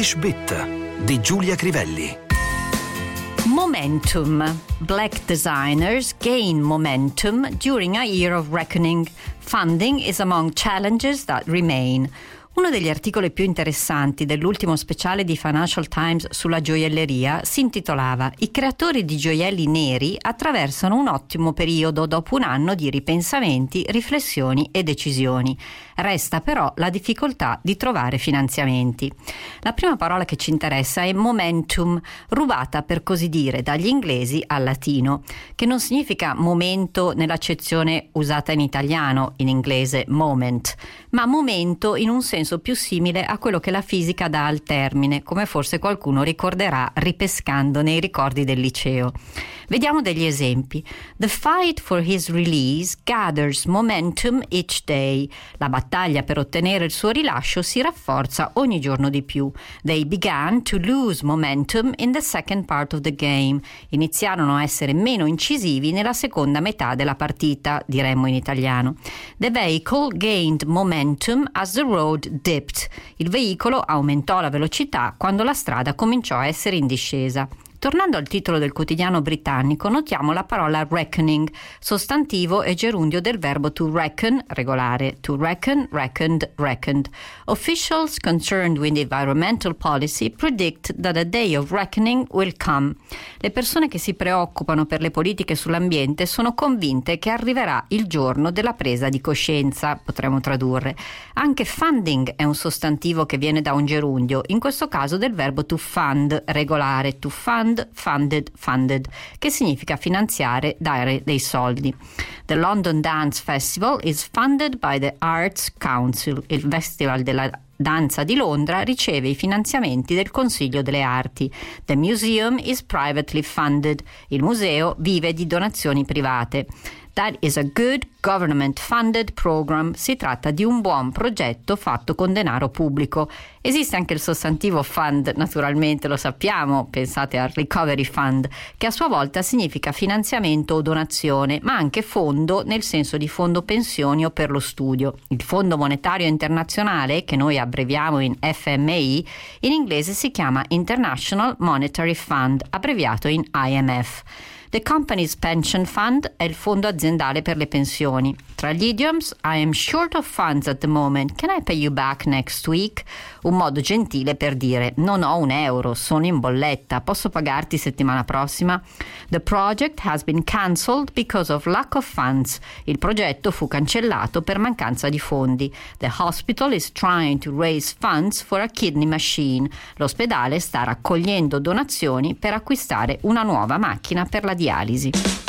English Bit di Giulia Crivelli. Momentum. Black designers gain momentum during a year of reckoning. Funding is among challenges that remain. Uno degli articoli più interessanti dell'ultimo speciale di Financial Times sulla gioielleria si intitolava I creatori di gioielli neri attraversano un ottimo periodo dopo un anno di ripensamenti, riflessioni e decisioni. Resta però la difficoltà di trovare finanziamenti. La prima parola che ci interessa è momentum, rubata per così dire dagli inglesi al latino, che non significa momento nell'accezione usata in italiano, in inglese moment, ma momento in un senso più simile a quello che la fisica dà al termine, come forse qualcuno ricorderà ripescando nei ricordi del liceo. Vediamo degli esempi. The fight for his release gathers momentum each day. La battaglia per ottenere il suo rilascio si rafforza ogni giorno di più. They began to lose momentum in the second part of the game. Iniziarono a essere meno incisivi nella seconda metà della partita, diremmo in italiano. The vehicle gained momentum as the road dipped. Il veicolo aumentò la velocità quando la strada cominciò a essere in discesa. Tornando al titolo del quotidiano britannico, notiamo la parola reckoning, sostantivo e gerundio del verbo to reckon, regolare, to reckon, reckoned, reckoned. Officials concerned with environmental policy predict that a day of reckoning will come. Le persone che si preoccupano per le politiche sull'ambiente sono convinte che arriverà il giorno della presa di coscienza, potremmo tradurre. Anche funding è un sostantivo che viene da un gerundio, in questo caso del verbo to fund, regolare, to fund fund, funded, funded, che significa finanziare, dare dei soldi. The London Dance Festival is funded by the Arts Council, il festival della danza di Londra riceve i finanziamenti del Consiglio delle Arti. The museum is privately funded. Il museo vive di donazioni private. That is a good government funded program. Si tratta di un buon progetto fatto con denaro pubblico. Esiste anche il sostantivo fund, naturalmente lo sappiamo, pensate al recovery fund, che a sua volta significa finanziamento o donazione, ma anche fondo nel senso di fondo pensioni o per lo studio. Il Fondo Monetario Internazionale, che noi abbreviamo in FMI, in inglese si chiama International Monetary Fund, abbreviato in IMF. The Company's Pension Fund è il fondo aziendale per le pensioni. Tra gli idioms, I am short of funds at the moment. Can I pay you back next week? Un modo gentile per dire non ho un euro, sono in bolletta, posso pagarti settimana prossima? The project has been cancelled because of lack of funds. Il progetto fu cancellato per mancanza di fondi. The hospital is trying to raise funds for a kidney machine. L'ospedale sta raccogliendo donazioni per acquistare una nuova macchina per la dialisi.